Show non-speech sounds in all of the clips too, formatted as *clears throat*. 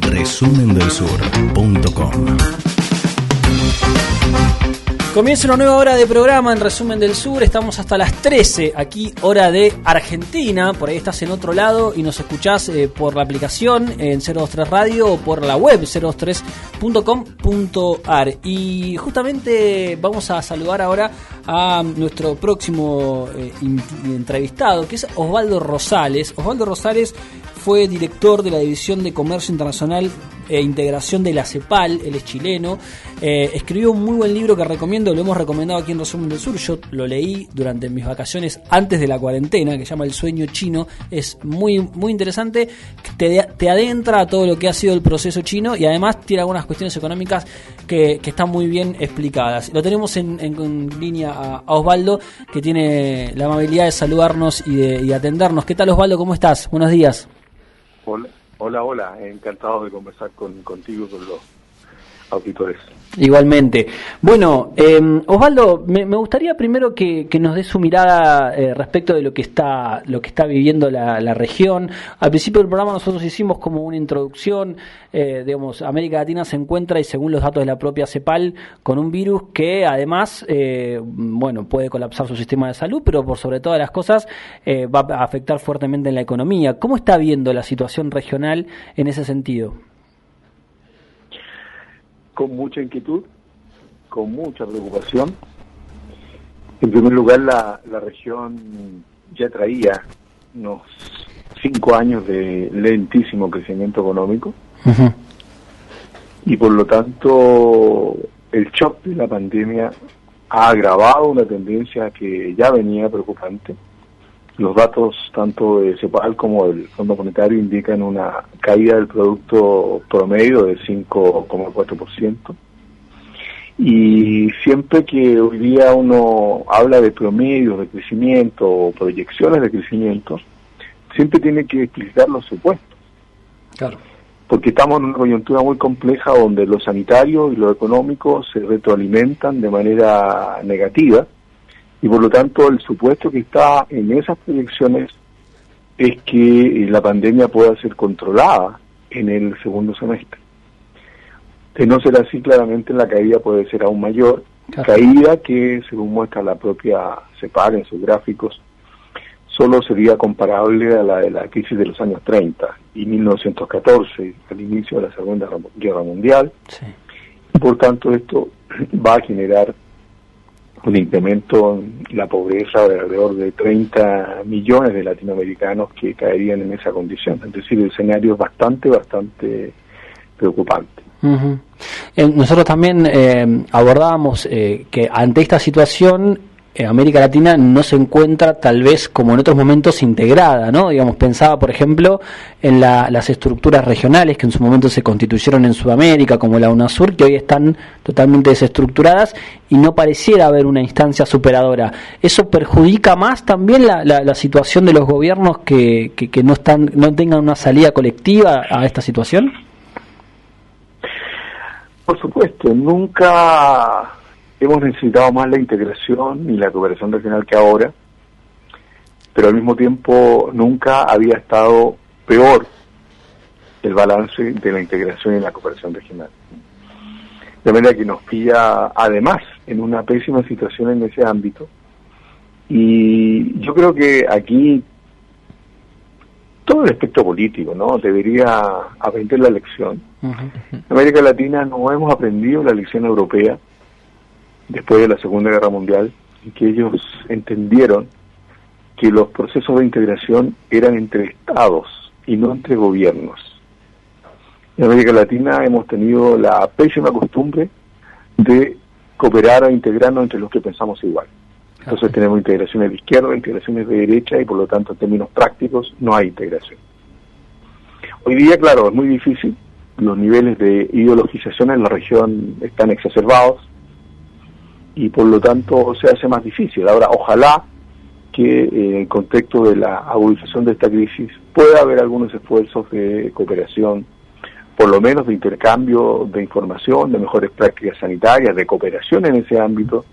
resumendelsur.com Comienza una nueva hora de programa en Resumen del Sur. Estamos hasta las 13, aquí hora de Argentina. Por ahí estás en otro lado y nos escuchás eh, por la aplicación en 023 Radio o por la web 023.com.ar. Y justamente vamos a saludar ahora a nuestro próximo eh, entrevistado, que es Osvaldo Rosales. Osvaldo Rosales fue director de la División de Comercio Internacional e Integración de la CEPAL, él es chileno. Eh, escribió un muy buen libro que recomiendo, lo hemos recomendado aquí en Resumen del Sur. Yo lo leí durante mis vacaciones antes de la cuarentena, que se llama El sueño chino. Es muy, muy interesante, te, te adentra a todo lo que ha sido el proceso chino y además tiene algunas cuestiones económicas que, están muy bien explicadas. Lo tenemos en, línea a, Osvaldo, que tiene la amabilidad de saludarnos y de y atendernos. ¿Qué tal Osvaldo? ¿Cómo estás? Buenos días. Hola, hola, hola. encantado de conversar con, contigo, con los auditores. Igualmente. Bueno, eh, Osvaldo, me, gustaría primero que, nos dé su mirada eh, respecto de lo que está lo que está viviendo la, región. Al principio del programa nosotros hicimos como una introducción, eh, digamos, América Latina se encuentra y según los datos de la propia CEPAL con un virus que además, eh, bueno, puede colapsar su sistema de salud, pero por sobre todas las cosas va a afectar fuertemente en la economía. ¿Cómo está viendo la situación regional en ese sentido? Con mucha inquietud, con mucha preocupación. En primer lugar, la, la región ya traía unos cinco años de lentísimo crecimiento económico y por lo tanto el shock de la pandemia ha agravado una tendencia que ya venía preocupante. Los datos tanto de CEPAL como del Fondo Monetario indican una caída del producto promedio de 5,4%. Y siempre que hoy día uno habla de promedios de crecimiento o proyecciones de crecimiento, siempre tiene que explicitar los supuestos. Claro. Porque estamos en una coyuntura muy compleja donde lo sanitario y lo económico se retroalimentan de manera negativa y por lo tanto el supuesto que está en esas proyecciones es que la pandemia pueda ser controlada en el segundo semestre. De no ser así, claramente la caída puede ser aún mayor, caída que, según muestra la propia CEPAR en sus gráficos, solo sería comparable a la de la crisis de los años 30 y 1914, al inicio de la Segunda Guerra Mundial. Por tanto, esto *clears throat* va a generar un incremento en la pobreza de alrededor de 30 millones de latinoamericanos que caerían en esa condición. Es decir, el escenario es bastante, bastante preocupante. Eh, nosotros también eh, abordábamos eh, que ante esta situación América Latina no se encuentra tal vez como en otros momentos integrada, ¿no? Digamos, pensaba por ejemplo en las estructuras regionales que en su momento se constituyeron en Sudamérica, como la UNASUR, que hoy están totalmente desestructuradas y no pareciera haber una instancia superadora. ¿Eso perjudica más también la, la, situación de los gobiernos que, que, no, están, no tengan una salida colectiva a esta situación? Por supuesto, nunca hemos necesitado más la integración y la cooperación regional que ahora, pero al mismo tiempo nunca había estado peor el balance de la integración y la cooperación regional. De manera que nos pilla además en una pésima situación en ese ámbito. Y yo creo que aquí todo el aspecto político, ¿no? Debería aprender la lección. En América Latina no hemos aprendido la lección europea después de la Segunda Guerra Mundial y que ellos entendieron que los procesos de integración eran entre estados y no entre gobiernos. En América Latina hemos tenido la pésima costumbre de cooperar o integrarnos entre los que pensamos igual. Entonces tenemos integraciones de izquierda, integraciones de derecha y por lo tanto en términos prácticos no hay integración. Hoy día, claro, es muy difícil, los niveles de ideologización en la región están exacerbados, y por lo tanto se hace más difícil. Ahora, ojalá que en el contexto de la agudización de esta crisis pueda haber algunos esfuerzos de cooperación, por lo menos de intercambio de información, de mejores prácticas sanitarias, de cooperación en ese ámbito,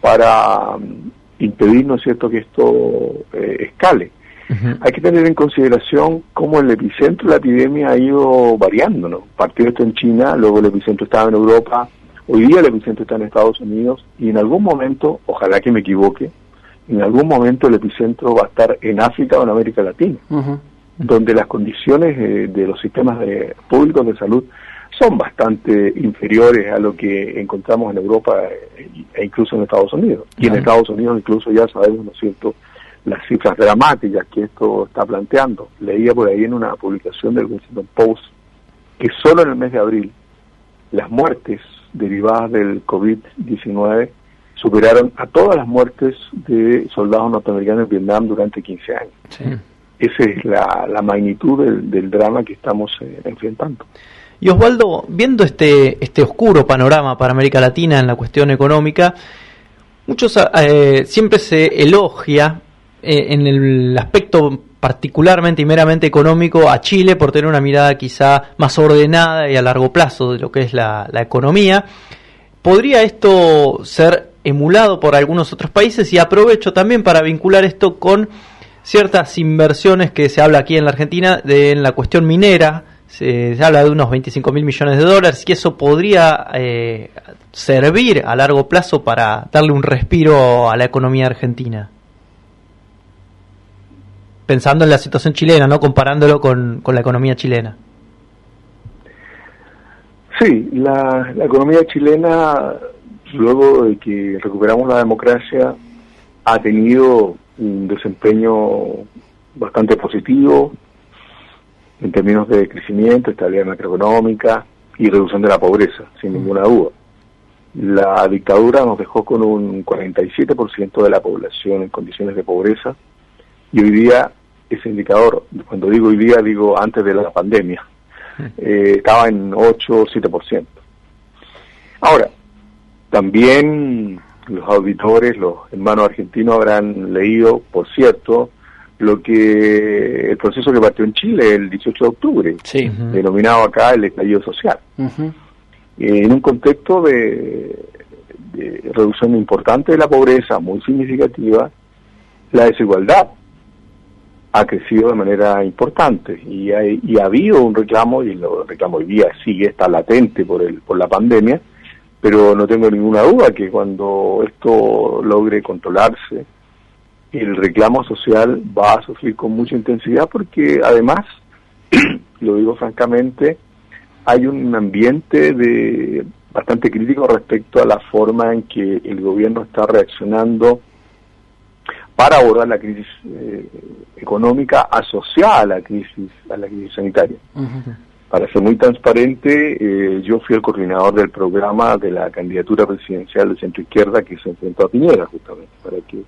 para mm, impedir, ¿no es cierto?, que esto eh, escale. Hay que tener en consideración cómo el epicentro de la epidemia ha ido variando, ¿no? Partió esto en China, luego el epicentro estaba en Europa, hoy día el epicentro está en Estados Unidos y en algún momento, ojalá que me equivoque, en algún momento el epicentro va a estar en África o en América Latina, donde las condiciones de los sistemas de, públicos de salud son bastante inferiores a lo que encontramos en Europa e incluso en Estados Unidos. Y en Estados Unidos incluso ya sabemos, ¿no es cierto?, las cifras dramáticas que esto está planteando. Leía por ahí en una publicación del Washington Post que solo en el mes de abril las muertes derivadas del COVID-19 superaron a todas las muertes de soldados norteamericanos en Vietnam durante 15 años. Esa es la, magnitud del, drama que estamos eh, enfrentando. Y Osvaldo, viendo este, este oscuro panorama para América Latina en la cuestión económica, muchos eh, siempre se elogia eh, en el aspecto particularmente y meramente económico a Chile por tener una mirada quizá más ordenada y a largo plazo de lo que es la, economía. ¿Podría esto ser emulado por algunos otros países? Y aprovecho también para vincular esto con ciertas inversiones que se habla aquí en la Argentina de, en la cuestión minera, se, habla de unos 25 mil millones de dólares, y eso podría eh, servir a largo plazo para darle un respiro a la economía argentina. Pensando en la situación chilena, ¿no? Comparándolo con, la economía chilena. Sí, la, la economía chilena, luego de que recuperamos la democracia, ha tenido un desempeño bastante positivo, en términos de crecimiento, estabilidad macroeconómica y reducción de la pobreza, sin ninguna duda. La dictadura nos dejó con un 47% de la población en condiciones de pobreza y hoy día ese indicador, cuando digo hoy día digo antes de la pandemia, eh, estaba en 8 o 7%. Ahora, también los auditores, los hermanos argentinos habrán leído, por cierto, lo que el proceso que partió en Chile el 18 de octubre, denominado acá el estallido social. En un contexto de, reducción importante de la pobreza, muy significativa, la desigualdad ha crecido de manera importante y, hay, y ha habido un reclamo, y el reclamo hoy día sigue, está latente por, el, por la pandemia, pero no tengo ninguna duda que cuando esto logre controlarse, el reclamo social va a sufrir con mucha intensidad porque además, *clears throat* lo digo francamente, hay un ambiente de bastante crítico respecto a la forma en que el gobierno está reaccionando para abordar la crisis eh, económica asociada a la crisis a la crisis sanitaria. Para ser muy transparente, eh, yo fui el coordinador del programa de la candidatura presidencial de centro izquierda que se enfrentó a Piñera, justamente, para que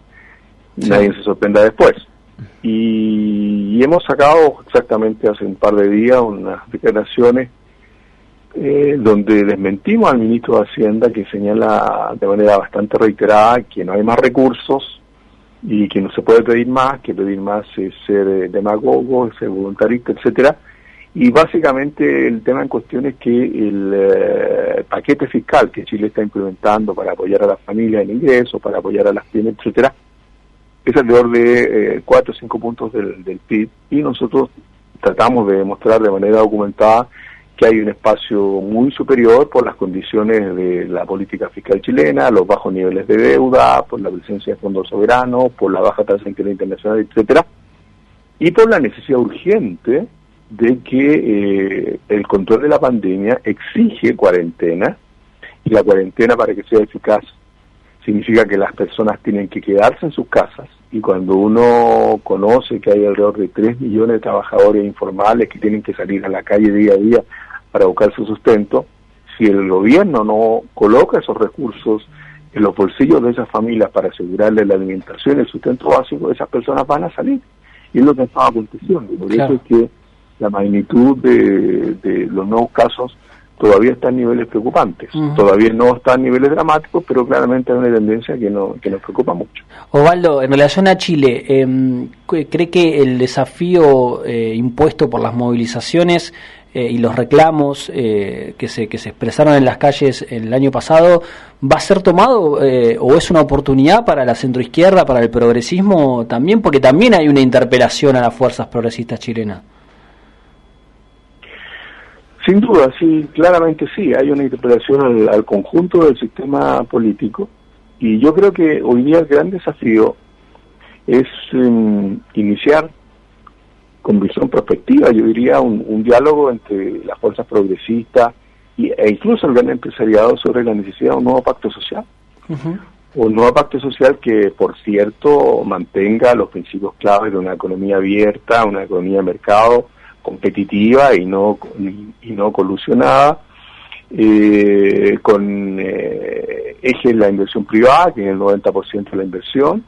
nadie se sorprenda después. Y, hemos sacado exactamente hace un par de días unas declaraciones eh, donde desmentimos al ministro de Hacienda que señala de manera bastante reiterada que no hay más recursos y que no se puede pedir más, que pedir más es ser eh, demagogo, ser voluntarista, etcétera. Y básicamente el tema en cuestión es que el eh, paquete fiscal que Chile está implementando para apoyar a las familias en ingresos, para apoyar a las pymes, etcétera, es alrededor de eh, 4 o 5 puntos del, del PIB y nosotros tratamos de demostrar de manera documentada que hay un espacio muy superior por las condiciones de la política fiscal chilena, los bajos niveles de deuda, por la presencia de fondos soberanos, por la baja tasa de interés internacional, etcétera, y por la necesidad urgente de que eh, el control de la pandemia exige cuarentena y la cuarentena para que sea eficaz significa que las personas tienen que quedarse en sus casas y cuando uno conoce que hay alrededor de 3 millones de trabajadores informales que tienen que salir a la calle día a día para buscar su sustento, si el gobierno no coloca esos recursos en los bolsillos de esas familias para asegurarles la alimentación y el sustento básico, esas personas van a salir. Y es lo que estaba aconteciendo. Por eso es que la magnitud de, de los nuevos casos todavía está en niveles preocupantes. Todavía no está en niveles dramáticos, pero claramente hay una tendencia que, no, que nos preocupa mucho. Osvaldo, en relación a Chile, eh, ¿cree que el desafío eh, impuesto por las movilizaciones eh, y los reclamos eh, que, se, que se expresaron en las calles el año pasado, ¿va a ser tomado eh, o es una oportunidad para la centroizquierda, para el progresismo también? Porque también hay una interpelación a las fuerzas progresistas chilenas. Sin duda, sí, claramente sí, hay una interpelación al, conjunto del sistema político y yo creo que hoy día el gran desafío es em, iniciar con visión prospectiva, yo diría, un, diálogo entre las fuerzas progresistas y, e incluso el gran empresariado sobre la necesidad de un nuevo pacto social. Un nuevo pacto social que, por cierto, mantenga los principios claves de una economía abierta, una economía de mercado competitiva y no, y, no colusionada, eh, con eh, eje en la inversión privada, que es el 90% de la inversión,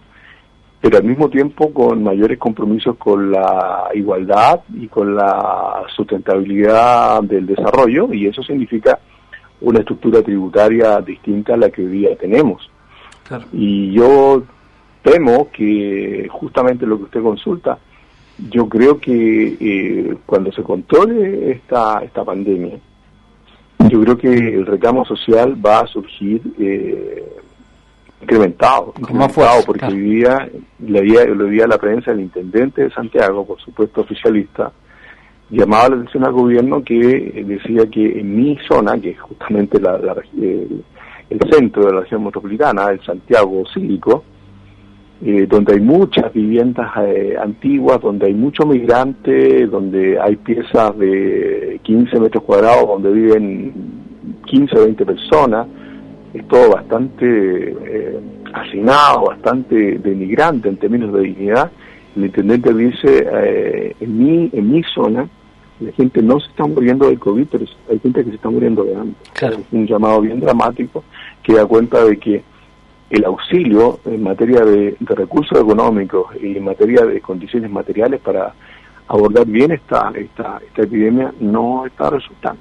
pero al mismo tiempo con mayores compromisos con la igualdad y con la sustentabilidad del desarrollo, y eso significa una estructura tributaria distinta a la que hoy día tenemos. Y yo temo que justamente lo que usted consulta, yo creo que eh, cuando se controle esta, esta pandemia, yo creo que el reclamo social va a surgir eh, incrementado, incrementado porque hoy día leía, lo veía la prensa el intendente de Santiago, por supuesto oficialista, llamaba la atención al gobierno que decía que en mi zona, que es justamente la, el centro de la región metropolitana, el Santiago Cívico, eh, donde hay muchas viviendas eh, antiguas, donde hay muchos migrantes, donde hay piezas de 15 metros cuadrados donde viven 15 o 20 personas, es todo bastante eh, hacinado, bastante denigrante en términos de dignidad. El intendente dice, eh, en, mi, en mi zona, la gente no se está muriendo del COVID, pero hay gente que se está muriendo de hambre. Es un llamado bien dramático que da cuenta de que el auxilio en materia de, recursos económicos y en materia de condiciones materiales para abordar bien esta, esta, esta epidemia no está resultando.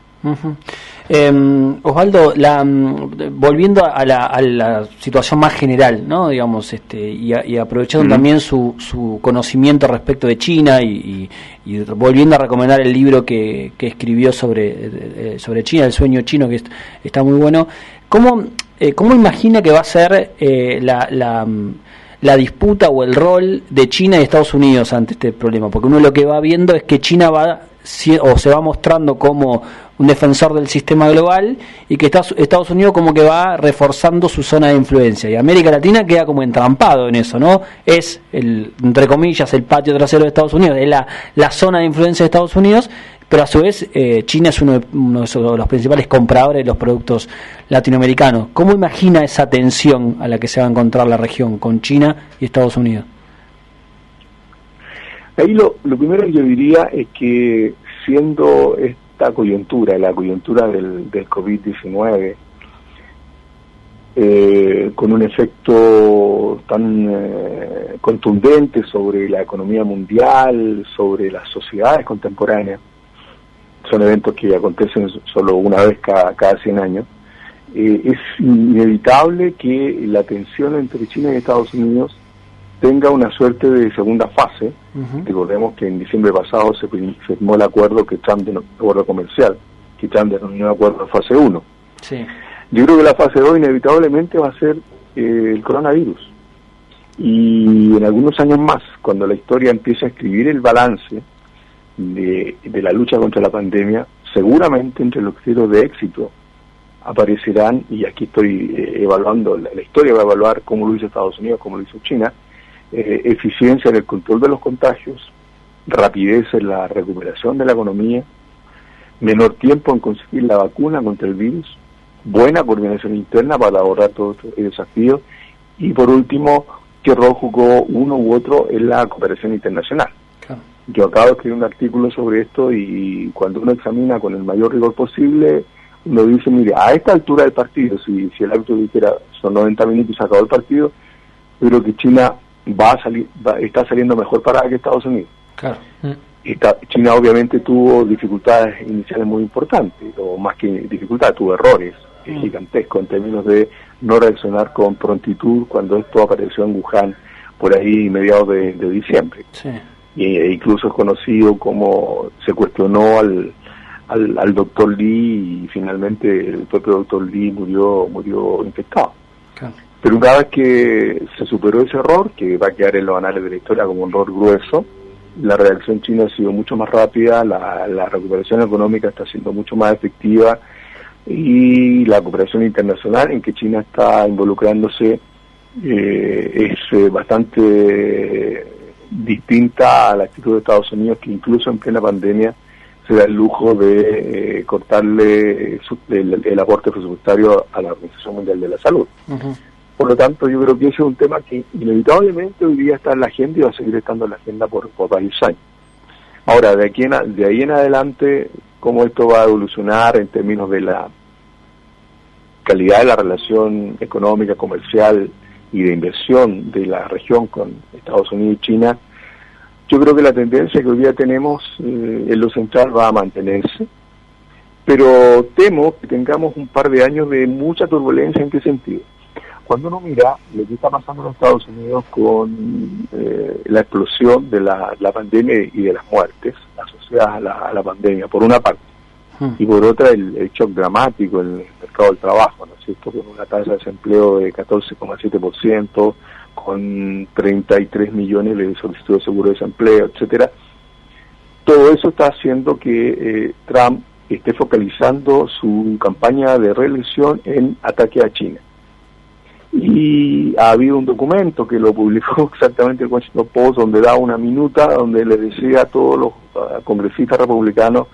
Em, Osvaldo, la, mm, volviendo a la, a la, situación más general, ¿no? digamos, este, y, aprovechando también su, su, conocimiento respecto de China y, volviendo a recomendar el libro que, que escribió sobre, eh, eh, sobre China, El sueño chino, que está muy bueno, ¿cómo, eh, ¿cómo imagina que va a ser la, la, mm, la disputa o el rol de China y Estados Unidos ante este problema? Porque uno lo que va viendo es que China va o se va mostrando como un defensor del sistema global y que Estados Unidos como que va reforzando su zona de influencia y América Latina queda como entrampado en eso, ¿no? Es el entre comillas el patio trasero de Estados Unidos, es la, la zona de influencia de Estados Unidos, pero a su vez eh, China es uno de, uno de, los principales compradores de los productos latinoamericanos. ¿Cómo imagina esa tensión a la que se va a encontrar la región con China y Estados Unidos? Ahí lo, primero que yo diría es que siendo esta coyuntura, la coyuntura del, del COVID-19, eh, con un efecto tan eh, contundente sobre la economía mundial, sobre las sociedades contemporáneas, son eventos que acontecen solo una vez cada, cada 100 años, eh, es inevitable que la tensión entre China y Estados Unidos tenga una suerte de segunda fase. Recordemos que en diciembre pasado se firmó el acuerdo que Trump de acuerdo comercial, que Trump denominó acuerdo de fase 1. Yo creo que la fase 2 inevitablemente va a ser eh, el coronavirus. Y en algunos años más, cuando la historia empiece a escribir el balance de, la lucha contra la pandemia, seguramente entre los criterios de éxito aparecerán, y aquí estoy eh, evaluando, la, historia va a evaluar cómo lo hizo Estados Unidos, cómo lo hizo China, eh, eficiencia en el control de los contagios, rapidez en la recuperación de la economía, menor tiempo en conseguir la vacuna contra el virus, buena coordinación interna para abordar todos estos desafíos y por último, qué rol jugó uno u otro en la cooperación internacional. Yo acabo de escribir un artículo sobre esto y cuando uno examina con el mayor rigor posible, uno dice, mire, a esta altura del partido, si, si el árbitro dijera son 90 minutos y se acabó el partido, yo creo que China va a salir, está saliendo mejor para que Estados Unidos. Claro. China obviamente tuvo dificultades iniciales muy importantes, o más que dificultades, tuvo errores mm. gigantescos en términos de no reaccionar con prontitud cuando esto apareció en Wuhan por ahí mediados de, diciembre. Sí. E incluso es conocido como se cuestionó al, al, al doctor Lee y finalmente el propio doctor Lee murió, murió infectado. Pero una vez que se superó ese error, que va a quedar en los anales de la historia como un error grueso, la reacción china ha sido mucho más rápida, la, la recuperación económica está siendo mucho más efectiva y la cooperación internacional en que China está involucrándose eh, es eh, bastante distinta a la actitud de Estados Unidos que incluso en plena pandemia se da el lujo de eh, cortarle el, aporte presupuestario a la Organización Mundial de la Salud. Por lo tanto, yo creo que ese es un tema que inevitablemente hoy día está en la agenda y va a seguir estando en la agenda por, por varios años. Ahora, de, aquí en, de ahí en adelante, cómo esto va a evolucionar en términos de la calidad de la relación económica, comercial y de inversión de la región con Estados Unidos y China, yo creo que la tendencia que hoy día tenemos eh, en lo central va a mantenerse, pero temo que tengamos un par de años de mucha turbulencia en qué sentido. Cuando uno mira lo que está pasando en Estados Unidos con eh, la explosión de la, pandemia y de las muertes asociadas a la, a la pandemia, por una parte, hmm. y por otra el, shock dramático el mercado del trabajo, ¿no es cierto? Con una tasa de desempleo de 14,7%, con 33 millones de solicitudes de seguro de desempleo, etcétera. Todo eso está haciendo que eh, Trump esté focalizando su campaña de reelección en ataque a China y ha habido un documento que lo publicó *laughs* exactamente el Washington Post donde da una minuta donde le decía a todos los congresistas republicanos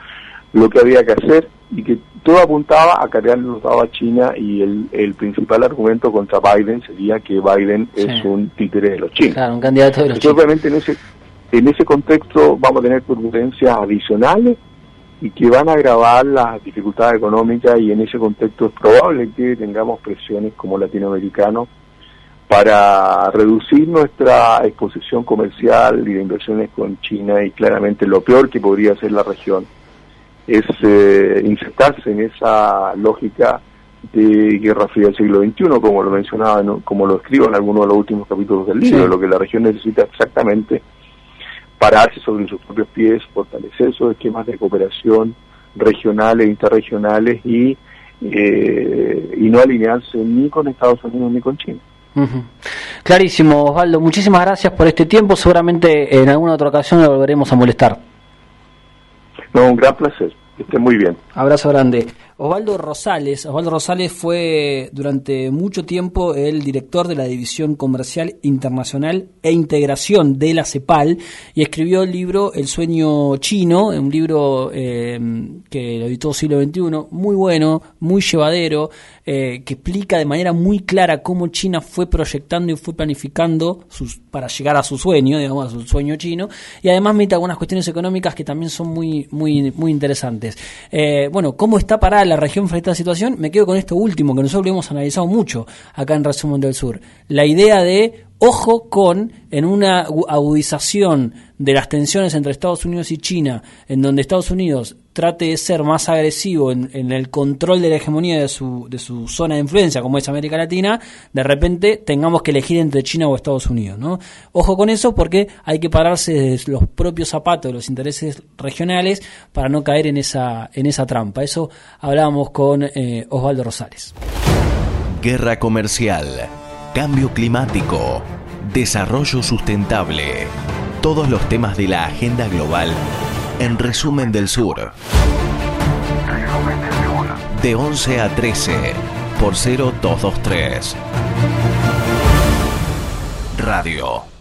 lo que había que hacer y que todo apuntaba a cargarle los dados a China y el, el principal argumento contra Biden sería que Biden es un títere de los chinos. Claro, un candidato de los chinos. Obviamente en ese, en ese contexto vamos a tener turbulencias adicionales y que van a agravar las dificultades económicas y en ese contexto es probable que tengamos presiones como latinoamericanos para reducir nuestra exposición comercial y de inversiones con China y claramente lo peor que podría hacer la región es eh, insertarse en esa lógica de guerra fría del siglo XXI, como lo mencionaba, como lo escribo en algunos de los últimos capítulos del libro, lo que la región necesita exactamente pararse sobre sus propios pies, fortalecer esos esquemas de cooperación regionales, interregionales y, eh, y no alinearse ni con Estados Unidos ni con China. Clarísimo, Osvaldo. Muchísimas gracias por este tiempo. Seguramente en alguna otra ocasión lo volveremos a molestar. No, un gran placer. Que esté muy bien. Abrazo grande. Osvaldo Rosales. Osvaldo Rosales fue durante mucho tiempo el director de la División Comercial Internacional e Integración de la CEPAL y escribió el libro El sueño chino, un libro eh, que lo editó siglo XXI, muy bueno, muy llevadero, eh, que explica de manera muy clara cómo China fue proyectando y fue planificando sus, para llegar a su sueño, digamos, a su sueño chino, y además mete algunas cuestiones económicas que también son muy, muy, muy interesantes. Eh, bueno, ¿cómo está parada la región frente a esta situación, me quedo con esto último que nosotros hemos analizado mucho acá en Resumen del Sur. La idea de ojo con, en una agudización de las tensiones entre Estados Unidos y China, en donde Estados Unidos trate de ser más agresivo en, el control de la hegemonía de su, de su zona de influencia, como es América Latina, de repente tengamos que elegir entre China o Estados Unidos. ¿no? Ojo con eso porque hay que pararse desde los propios zapatos los intereses regionales para no caer en esa, en esa trampa. Eso hablábamos con eh, Osvaldo Rosales. Guerra comercial, cambio climático, desarrollo sustentable, todos los temas de la agenda global en Resumen del Sur. De 11 a 13 por 0223. Radio.